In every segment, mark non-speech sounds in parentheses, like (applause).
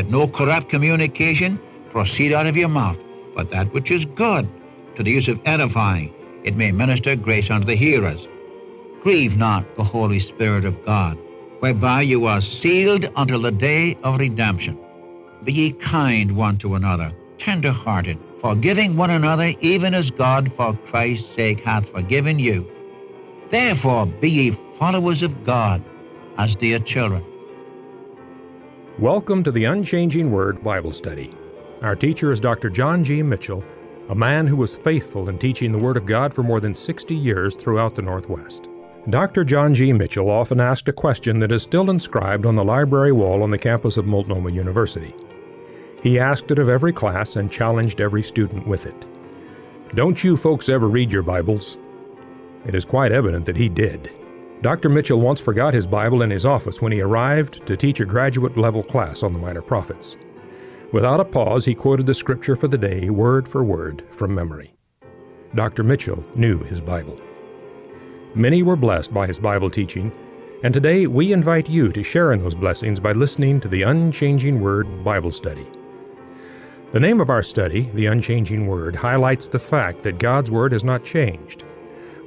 Let no corrupt communication proceed out of your mouth, but that which is good, to the use of edifying, it may minister grace unto the hearers. Grieve not the Holy Spirit of God, whereby you are sealed until the day of redemption. Be ye kind one to another, tender hearted, forgiving one another, even as God for Christ's sake hath forgiven you. Therefore be ye followers of God as dear children. Welcome to the Unchanging Word Bible Study. Our teacher is Dr. John G. Mitchell, a man who was faithful in teaching the Word of God for more than 60 years throughout the Northwest. Dr. John G. Mitchell often asked a question that is still inscribed on the library wall on the campus of Multnomah University. He asked it of every class and challenged every student with it. Don't you folks ever read your Bibles? It is quite evident that he did. Dr. Mitchell once forgot his Bible in his office when he arrived to teach a graduate level class on the Minor Prophets. Without a pause, he quoted the scripture for the day, word for word, from memory. Dr. Mitchell knew his Bible. Many were blessed by his Bible teaching, and today we invite you to share in those blessings by listening to the Unchanging Word Bible Study. The name of our study, The Unchanging Word, highlights the fact that God's Word has not changed.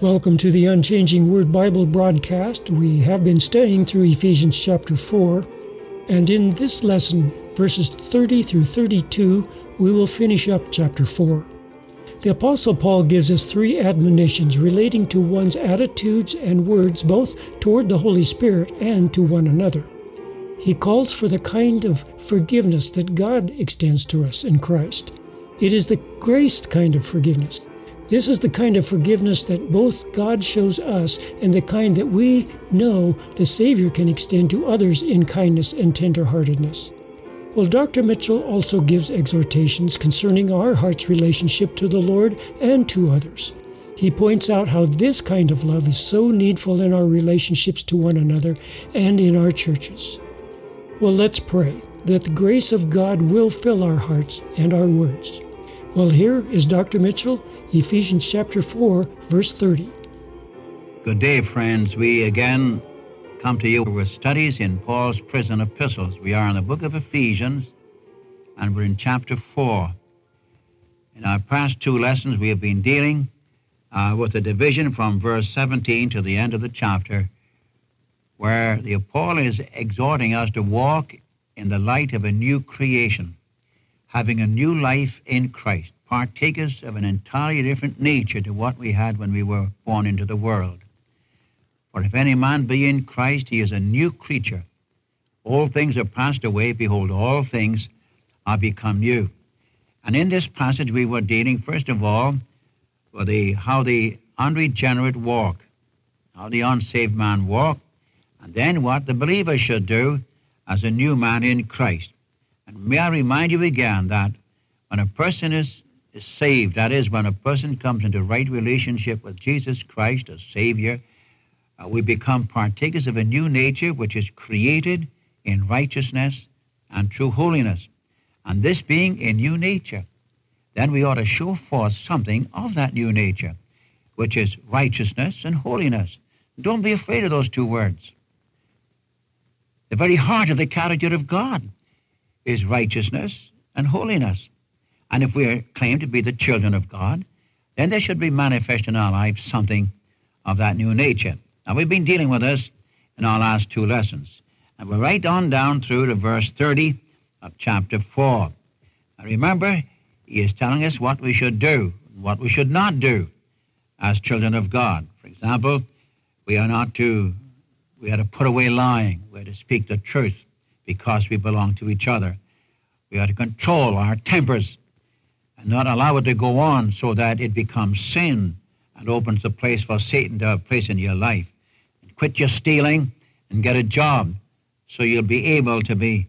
Welcome to the Unchanging Word Bible broadcast. We have been studying through Ephesians chapter 4, and in this lesson, verses 30 through 32, we will finish up chapter 4. The Apostle Paul gives us three admonitions relating to one's attitudes and words both toward the Holy Spirit and to one another. He calls for the kind of forgiveness that God extends to us in Christ. It is the grace kind of forgiveness. This is the kind of forgiveness that both God shows us and the kind that we know the Savior can extend to others in kindness and tenderheartedness. Well, Dr. Mitchell also gives exhortations concerning our heart's relationship to the Lord and to others. He points out how this kind of love is so needful in our relationships to one another and in our churches. Well, let's pray that the grace of God will fill our hearts and our words. Well, here is Dr. Mitchell, Ephesians chapter 4, verse 30. Good day, friends. We again come to you with studies in Paul's prison epistles. We are in the book of Ephesians, and we're in chapter 4. In our past two lessons, we have been dealing uh, with the division from verse 17 to the end of the chapter, where the Paul is exhorting us to walk in the light of a new creation, having a new life in Christ, partakers of an entirely different nature to what we had when we were born into the world. For if any man be in Christ, he is a new creature. All things are passed away. Behold, all things are become new. And in this passage, we were dealing, first of all, with the, how the unregenerate walk, how the unsaved man walk, and then what the believer should do as a new man in Christ. And may I remind you again that when a person is, is saved, that is, when a person comes into right relationship with Jesus Christ as Savior, uh, we become partakers of a new nature which is created in righteousness and true holiness. And this being a new nature, then we ought to show forth something of that new nature, which is righteousness and holiness. Don't be afraid of those two words. The very heart of the character of God is righteousness and holiness. And if we claim to be the children of God, then there should be manifest in our lives something of that new nature. Now, we've been dealing with this in our last two lessons. And we're right on down through to verse 30 of chapter 4. Now, remember, he is telling us what we should do, what we should not do as children of God. For example, we are not to, we are to put away lying. We are to speak the truth because we belong to each other. We are to control our tempers and not allow it to go on so that it becomes sin and opens a place for Satan to have place in your life. And Quit your stealing and get a job so you'll be able to be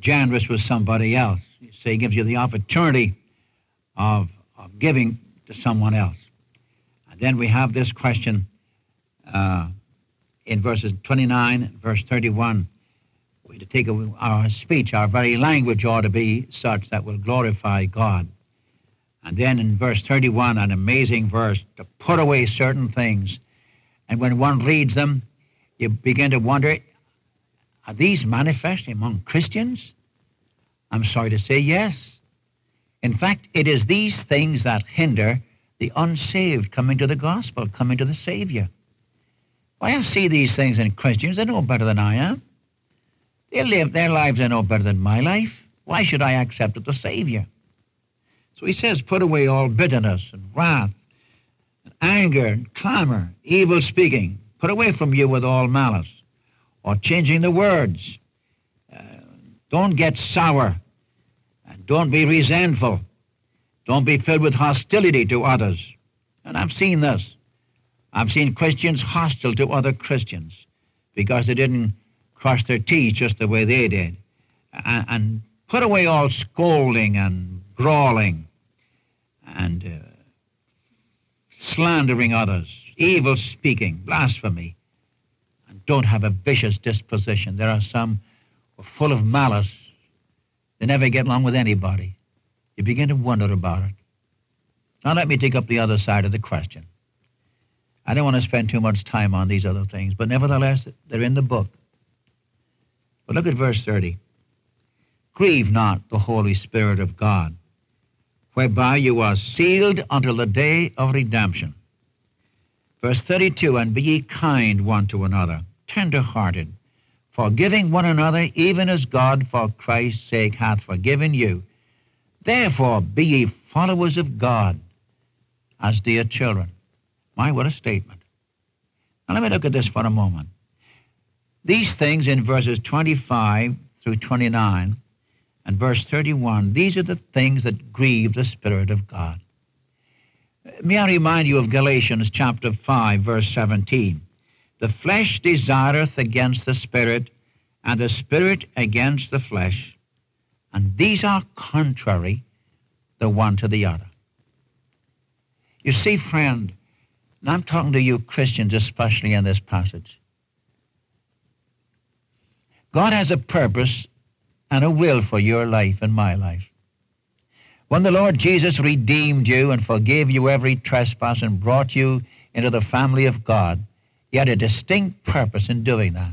generous with somebody else. So he gives you the opportunity of, of giving to someone else. And then we have this question uh, in verses 29 and verse 31. We to take our speech, our very language ought to be such that will glorify God. And then in verse 31, an amazing verse, to put away certain things. And when one reads them, you begin to wonder, are these manifest among Christians? I'm sorry to say yes. In fact, it is these things that hinder the unsaved coming to the gospel, coming to the Savior. Why, I see these things in Christians. They're no better than I am. They live their lives are no better than my life. Why should I accept of the Savior? So he says, put away all bitterness and wrath, and anger and clamor, evil speaking. Put away from you with all malice, or changing the words. Uh, don't get sour, and don't be resentful. Don't be filled with hostility to others. And I've seen this. I've seen Christians hostile to other Christians because they didn't cross their T's just the way they did. And, and put away all scolding and brawling and uh, slandering others, evil speaking, blasphemy, and don't have a vicious disposition. There are some who are full of malice. They never get along with anybody. You begin to wonder about it. Now let me take up the other side of the question. I don't want to spend too much time on these other things, but nevertheless, they're in the book. But look at verse 30. Grieve not the Holy Spirit of God, whereby you are sealed until the day of redemption. Verse 32, and be ye kind one to another, tender-hearted, forgiving one another, even as God for Christ's sake hath forgiven you. Therefore be ye followers of God as dear children. My, what a statement. Now let me look at this for a moment. These things in verses 25 through 29 and verse 31, these are the things that grieve the Spirit of God. May I remind you of Galatians chapter 5, verse 17. The flesh desireth against the Spirit, and the Spirit against the flesh, and these are contrary the one to the other. You see, friend, and I'm talking to you Christians especially in this passage. God has a purpose and a will for your life and my life. When the Lord Jesus redeemed you and forgave you every trespass and brought you into the family of God, he had a distinct purpose in doing that.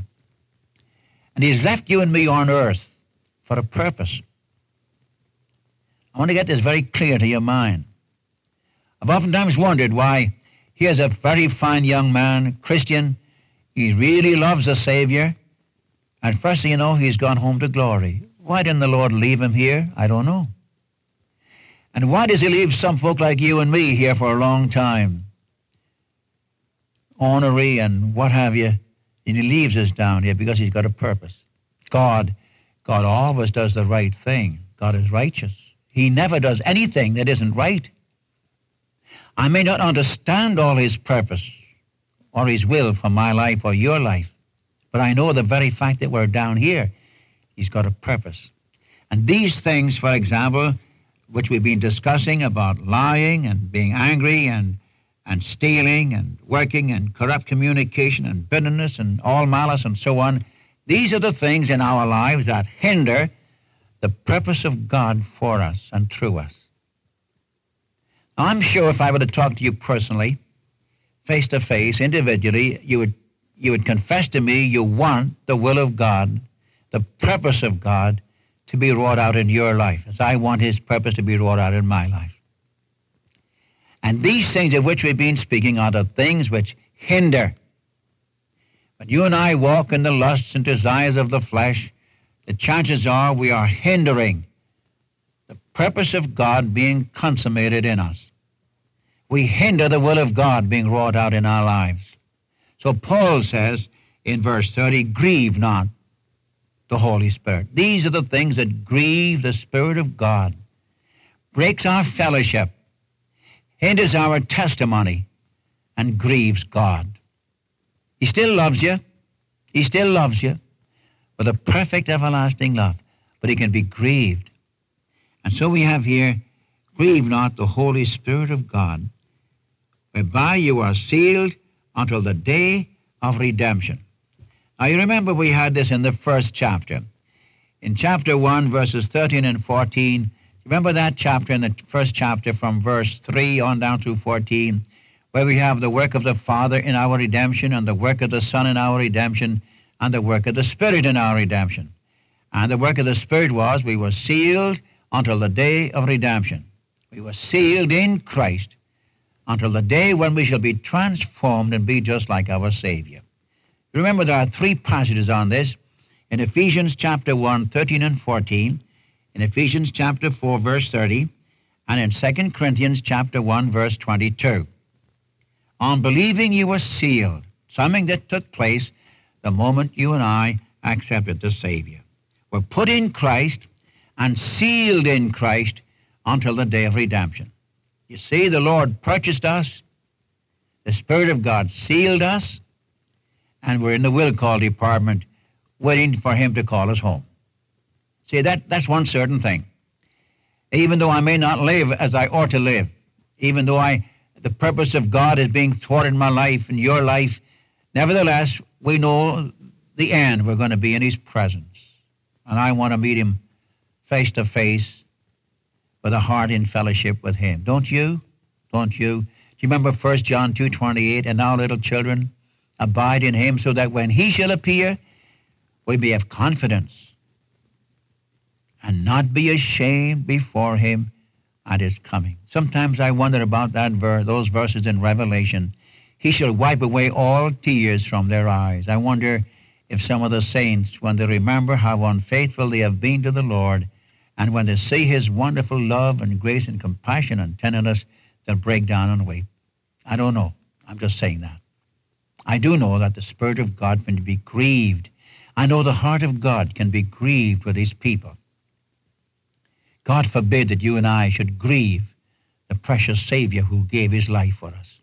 And he's left you and me on earth for a purpose. I want to get this very clear to your mind. I've oftentimes wondered why here's a very fine young man, Christian. He really loves the Savior. And first thing you know, he's gone home to glory. Why didn't the Lord leave him here? I don't know. And why does he leave some folk like you and me here for a long time? Ornery and what have you. And he leaves us down here because he's got a purpose. God, God always does the right thing. God is righteous. He never does anything that isn't right. I may not understand all his purpose or his will for my life or your life, but I know the very fact that we're down here He's got a purpose. And these things, for example, which we've been discussing about lying and being angry and, and stealing and working and corrupt communication and bitterness and all malice and so on, these are the things in our lives that hinder the purpose of God for us and through us. I'm sure if I were to talk to you personally, face to face, individually, you would, you would confess to me you want the will of God the purpose of God to be wrought out in your life, as I want his purpose to be wrought out in my life. And these things of which we've been speaking are the things which hinder. When you and I walk in the lusts and desires of the flesh, the chances are we are hindering the purpose of God being consummated in us. We hinder the will of God being wrought out in our lives. So Paul says in verse 30, grieve not the Holy Spirit. These are the things that grieve the Spirit of God. breaks our fellowship, hinders our testimony, and grieves God. He still loves you. He still loves you with a perfect everlasting love, but he can be grieved. And so we have here, grieve not the Holy Spirit of God, whereby you are sealed until the day of redemption. Now you remember we had this in the first chapter. In chapter 1, verses 13 and 14, remember that chapter in the first chapter from verse 3 on down to 14, where we have the work of the Father in our redemption and the work of the Son in our redemption and the work of the Spirit in our redemption. And the work of the Spirit was we were sealed until the day of redemption. We were sealed in Christ until the day when we shall be transformed and be just like our Savior. Remember, there are three passages on this in Ephesians chapter 1, 13 and 14, in Ephesians chapter 4, verse 30, and in 2 Corinthians chapter 1, verse 22. On believing you were sealed, something that took place the moment you and I accepted the Savior. We're put in Christ and sealed in Christ until the day of redemption. You see, the Lord purchased us, the Spirit of God sealed us, and we're in the will call department waiting for him to call us home. See, that, that's one certain thing. Even though I may not live as I ought to live, even though I, the purpose of God is being thwarted in my life and your life, nevertheless, we know the end. We're going to be in his presence. And I want to meet him face to face with a heart in fellowship with him. Don't you? Don't you? Do you remember 1 John 2.28, and now little children, abide in him so that when he shall appear, we may have confidence and not be ashamed before him at his coming. Sometimes I wonder about that verse, those verses in Revelation. He shall wipe away all tears from their eyes. I wonder if some of the saints, when they remember how unfaithful they have been to the Lord, and when they see his wonderful love and grace and compassion and tenderness, they'll break down and weep. I don't know. I'm just saying that. I do know that the Spirit of God can be grieved. I know the heart of God can be grieved with his people. God forbid that you and I should grieve the precious Savior who gave his life for us.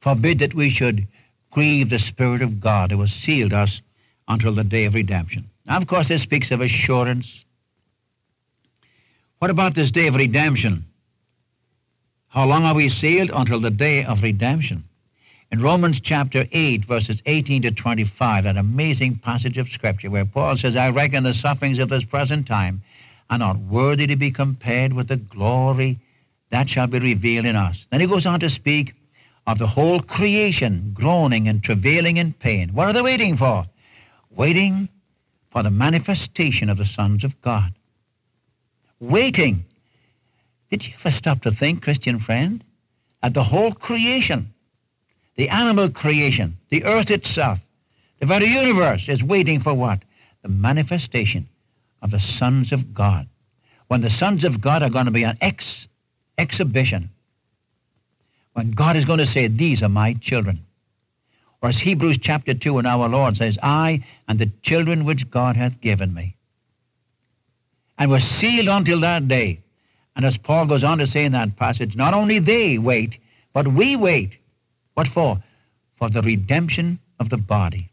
Forbid that we should grieve the Spirit of God who has sealed us until the day of redemption. Now, of course, this speaks of assurance. What about this day of redemption? How long are we sealed? Until the day of redemption. In Romans chapter 8, verses 18 to 25, that amazing passage of Scripture where Paul says, I reckon the sufferings of this present time are not worthy to be compared with the glory that shall be revealed in us. Then he goes on to speak of the whole creation groaning and travailing in pain. What are they waiting for? Waiting for the manifestation of the sons of God. Waiting. Did you ever stop to think, Christian friend, that the whole creation, the animal creation, the earth itself, the very universe is waiting for what? The manifestation of the sons of God. When the sons of God are going to be an ex exhibition. When God is going to say, these are my children. Or as Hebrews chapter 2 and our Lord says, I and the children which God hath given me. And we're sealed until that day. And as Paul goes on to say in that passage, not only they wait, but we wait. What for? For the redemption of the body.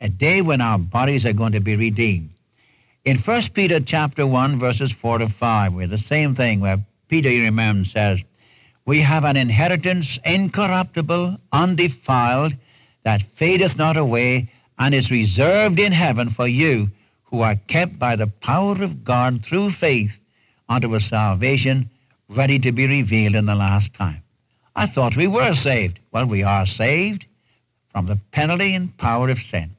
A day when our bodies are going to be redeemed. In 1 Peter chapter 1, verses 4 to 5, where the same thing, where Peter, you remember, says, We have an inheritance incorruptible, undefiled, that fadeth not away, and is reserved in heaven for you, who are kept by the power of God through faith unto a salvation ready to be revealed in the last time. I thought we were saved. Well, we are saved from the penalty and power of sin.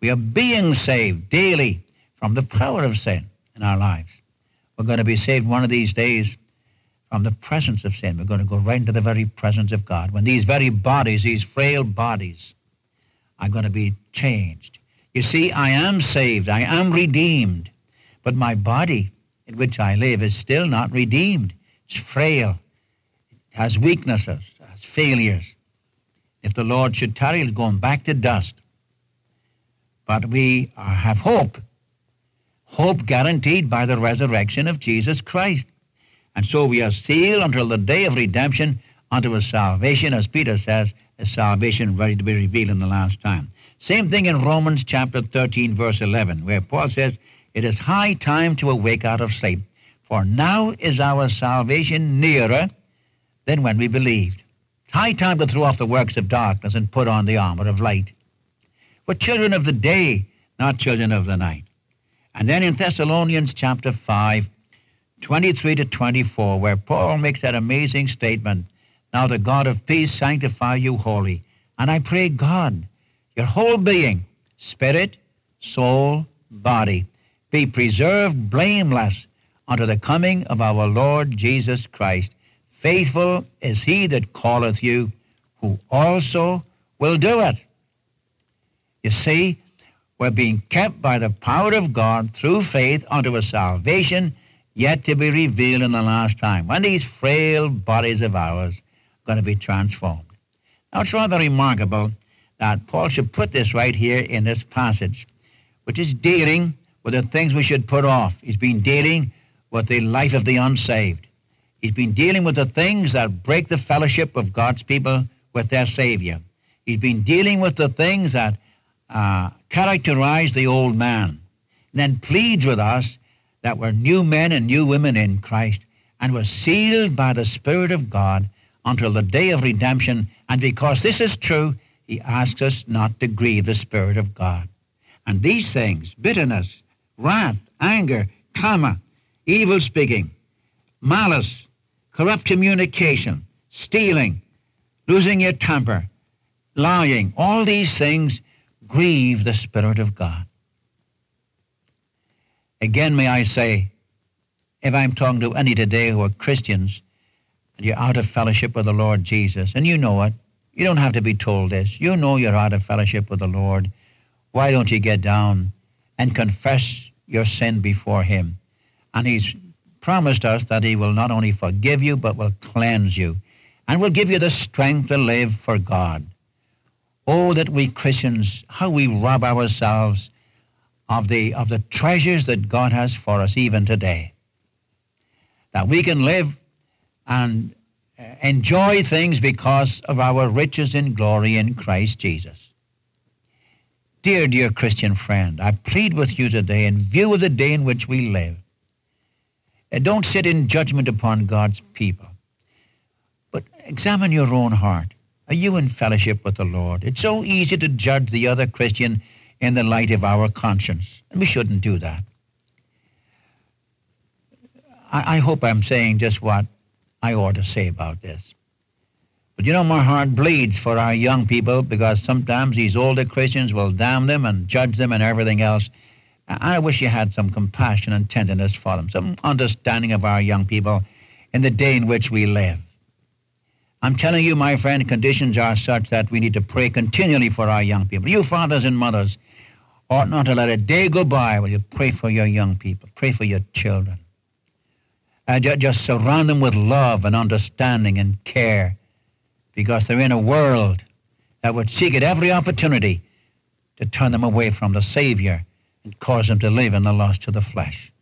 We are being saved daily from the power of sin in our lives. We're going to be saved one of these days from the presence of sin. We're going to go right into the very presence of God when these very bodies, these frail bodies, are going to be changed. You see, I am saved. I am redeemed. But my body in which I live is still not redeemed. It's frail. It has weaknesses, it has failures. If the Lord should tarry, it's going back to dust. But we have hope hope guaranteed by the resurrection of Jesus Christ. And so we are sealed until the day of redemption unto a salvation, as Peter says, a salvation ready to be revealed in the last time. Same thing in Romans chapter 13, verse 11, where Paul says, It is high time to awake out of sleep, for now is our salvation nearer than when we believed. It's high time to throw off the works of darkness and put on the armor of light. We're children of the day, not children of the night. And then in Thessalonians chapter 5, 23 to 24, where Paul makes that amazing statement, Now the God of peace sanctify you wholly. And I pray God, your whole being, spirit, soul, body, be preserved blameless unto the coming of our Lord Jesus Christ. Faithful is he that calleth you, who also will do it. You see, we're being kept by the power of God through faith unto a salvation yet to be revealed in the last time, when these frail bodies of ours are going to be transformed. Now, it's rather remarkable that Paul should put this right here in this passage, which is dealing with the things we should put off. He's been dealing with the life of the unsaved. He's been dealing with the things that break the fellowship of God's people with their Savior. He's been dealing with the things that uh, characterize the old man. And then pleads with us that we're new men and new women in Christ and we're sealed by the Spirit of God until the day of redemption. And because this is true, he asks us not to grieve the Spirit of God. And these things, bitterness, wrath, anger, clamor, evil speaking, malice, corrupt communication, stealing, losing your temper, lying, all these things grieve the Spirit of God. Again, may I say, if I'm talking to any today who are Christians, and you're out of fellowship with the Lord Jesus, and you know it, you don't have to be told this. You know you're out of fellowship with the Lord. Why don't you get down and confess your sin before him? And he's promised us that he will not only forgive you, but will cleanse you and will give you the strength to live for God. Oh, that we Christians, how we rob ourselves of the, of the treasures that God has for us even today. That we can live and enjoy things because of our riches in glory in Christ Jesus. Dear, dear Christian friend, I plead with you today in view of the day in which we live. Uh, don't sit in judgment upon God's people, but examine your own heart. Are you in fellowship with the Lord? It's so easy to judge the other Christian in the light of our conscience, and we shouldn't do that. I, I hope I'm saying just what I ought to say about this. But you know, my heart bleeds for our young people because sometimes these older Christians will damn them and judge them and everything else. I wish you had some compassion and tenderness for them, some understanding of our young people in the day in which we live. I'm telling you, my friend, conditions are such that we need to pray continually for our young people. You fathers and mothers ought not to let a day go by while you pray for your young people, pray for your children. Uh, just surround them with love and understanding and care because they're in a world that would seek at every opportunity to turn them away from the Savior and cause them to live in the lust of the flesh.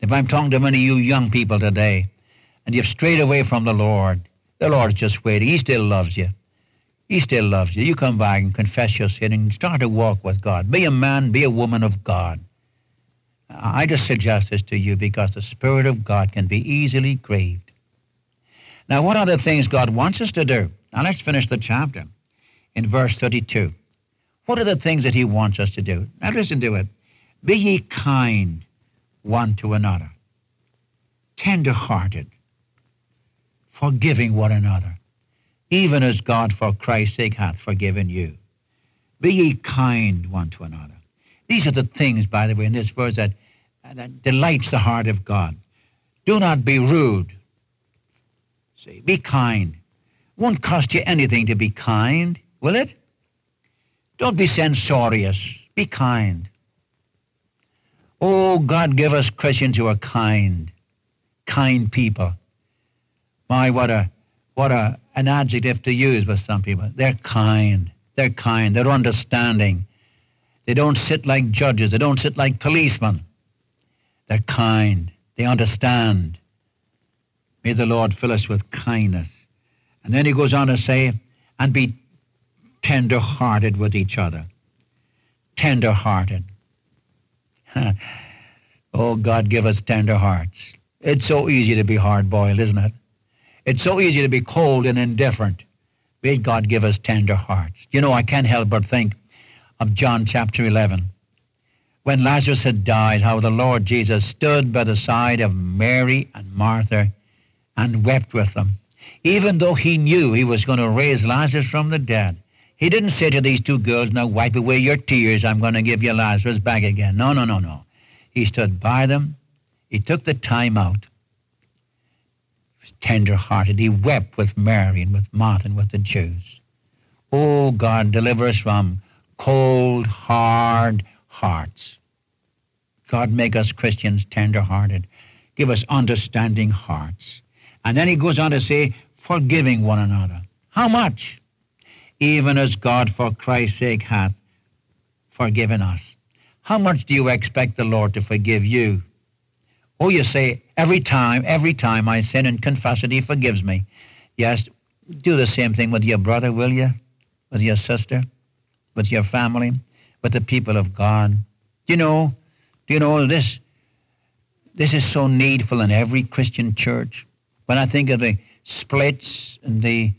If I'm talking to many of you young people today and you've strayed away from the Lord, the Lord's just waiting. He still loves you. He still loves you. You come back and confess your sin and start to walk with God. Be a man, be a woman of God. I just suggest this to you because the Spirit of God can be easily grieved. Now, what are the things God wants us to do? Now, let's finish the chapter in verse 32. What are the things that he wants us to do? Now, listen to it. Be ye kind one to another, tender-hearted, forgiving one another, even as God for Christ's sake hath forgiven you. Be ye kind one to another. These are the things, by the way, in this verse that, that delights the heart of God. Do not be rude. See, be kind. Won't cost you anything to be kind, will it? Don't be censorious. Be kind. Oh, God, give us Christians who are kind, kind people. My, what a, what a, an adjective to use with some people. They're kind. They're kind. They're understanding. They don't sit like judges. They don't sit like policemen. They're kind. They understand. May the Lord fill us with kindness. And then he goes on to say, and be tender hearted with each other. Tender hearted. (laughs) oh, God, give us tender hearts. It's so easy to be hard boiled, isn't it? It's so easy to be cold and indifferent. May God give us tender hearts. You know, I can't help but think of John chapter 11. When Lazarus had died, how the Lord Jesus stood by the side of Mary and Martha and wept with them. Even though he knew he was going to raise Lazarus from the dead, he didn't say to these two girls, now wipe away your tears, I'm going to give you Lazarus back again. No, no, no, no. He stood by them. He took the time out. He was tender-hearted. He wept with Mary and with Martha and with the Jews. Oh, God, deliver us from cold, hard hearts. God, make us Christians tender-hearted. Give us understanding hearts. And then he goes on to say, forgiving one another. How much? Even as God for Christ's sake hath forgiven us. How much do you expect the Lord to forgive you? Oh, you say, every time, every time I sin and confess it, he forgives me. Yes, do the same thing with your brother, will you? With your sister? With your family? With the people of God? Do you know, do you know this? This is so needful in every Christian church. When I think of the splits and the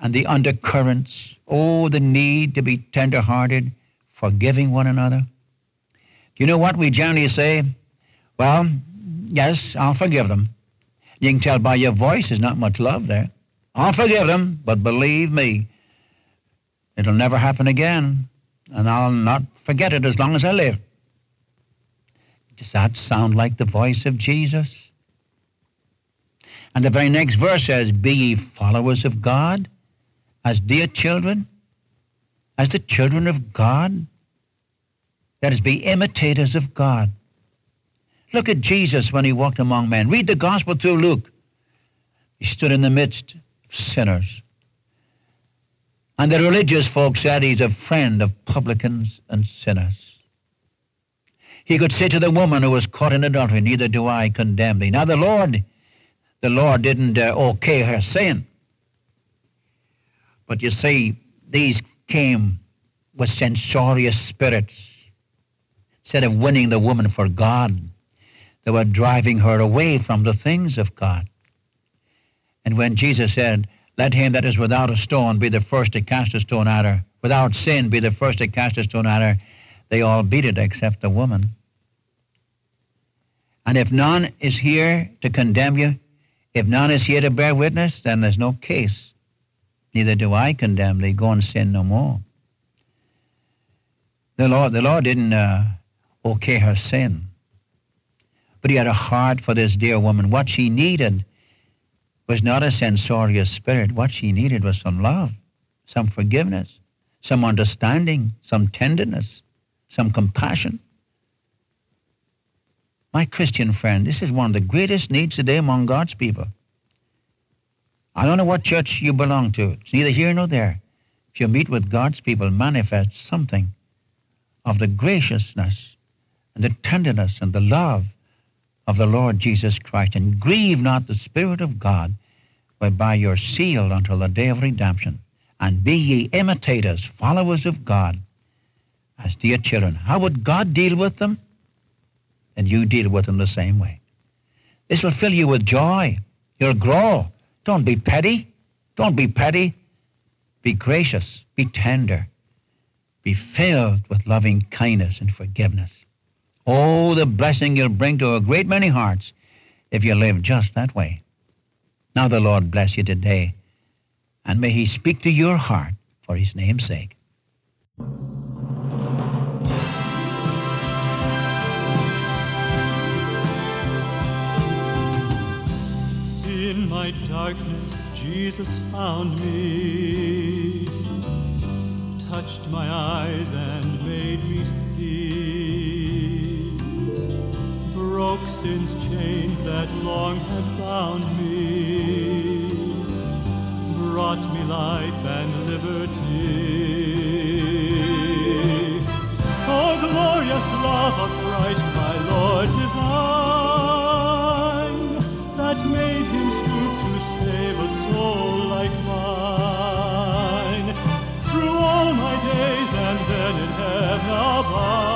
and the undercurrents, oh, the need to be tender-hearted, forgiving one another. Do you know what we generally say? Well, yes, I'll forgive them. You can tell by your voice there's not much love there. I'll forgive them, but believe me, it'll never happen again, and I'll not forget it as long as I live. Does that sound like the voice of Jesus? And the very next verse says, Be ye followers of God as dear children, as the children of God. That is, be imitators of God. Look at Jesus when he walked among men. Read the gospel through Luke. He stood in the midst of sinners. And the religious folk said he's a friend of publicans and sinners. He could say to the woman who was caught in adultery, Neither do I condemn thee. Now the Lord the Lord didn't uh, okay her sin. But you see, these came with censorious spirits. Instead of winning the woman for God, they were driving her away from the things of God. And when Jesus said, let him that is without a stone be the first to cast a stone at her, without sin be the first to cast a stone at her, they all beat it except the woman. And if none is here to condemn you, if none is here to bear witness, then there's no case. Neither do I condemn thee. Go and sin no more. The Lord, the Lord didn't uh, okay her sin, but he had a heart for this dear woman. What she needed was not a censorious spirit. What she needed was some love, some forgiveness, some understanding, some tenderness, some compassion. My Christian friend, this is one of the greatest needs today among God's people. I don't know what church you belong to. It's neither here nor there. If you meet with God's people, manifest something of the graciousness and the tenderness and the love of the Lord Jesus Christ, and grieve not the Spirit of God, whereby you're sealed until the day of redemption. And be ye imitators, followers of God, as dear children. How would God deal with them? and you deal with them the same way. This will fill you with joy. You'll grow. Don't be petty. Don't be petty. Be gracious. Be tender. Be filled with loving kindness and forgiveness. Oh, the blessing you'll bring to a great many hearts if you live just that way. Now the Lord bless you today, and may he speak to your heart for his name's sake. In my darkness, Jesus found me, touched my eyes and made me see, broke since chains that long had bound me, brought me life and liberty. O glorious love of Christ, my Lord divine, that made him stoop to save a soul like mine. Through all my days and then in heaven above.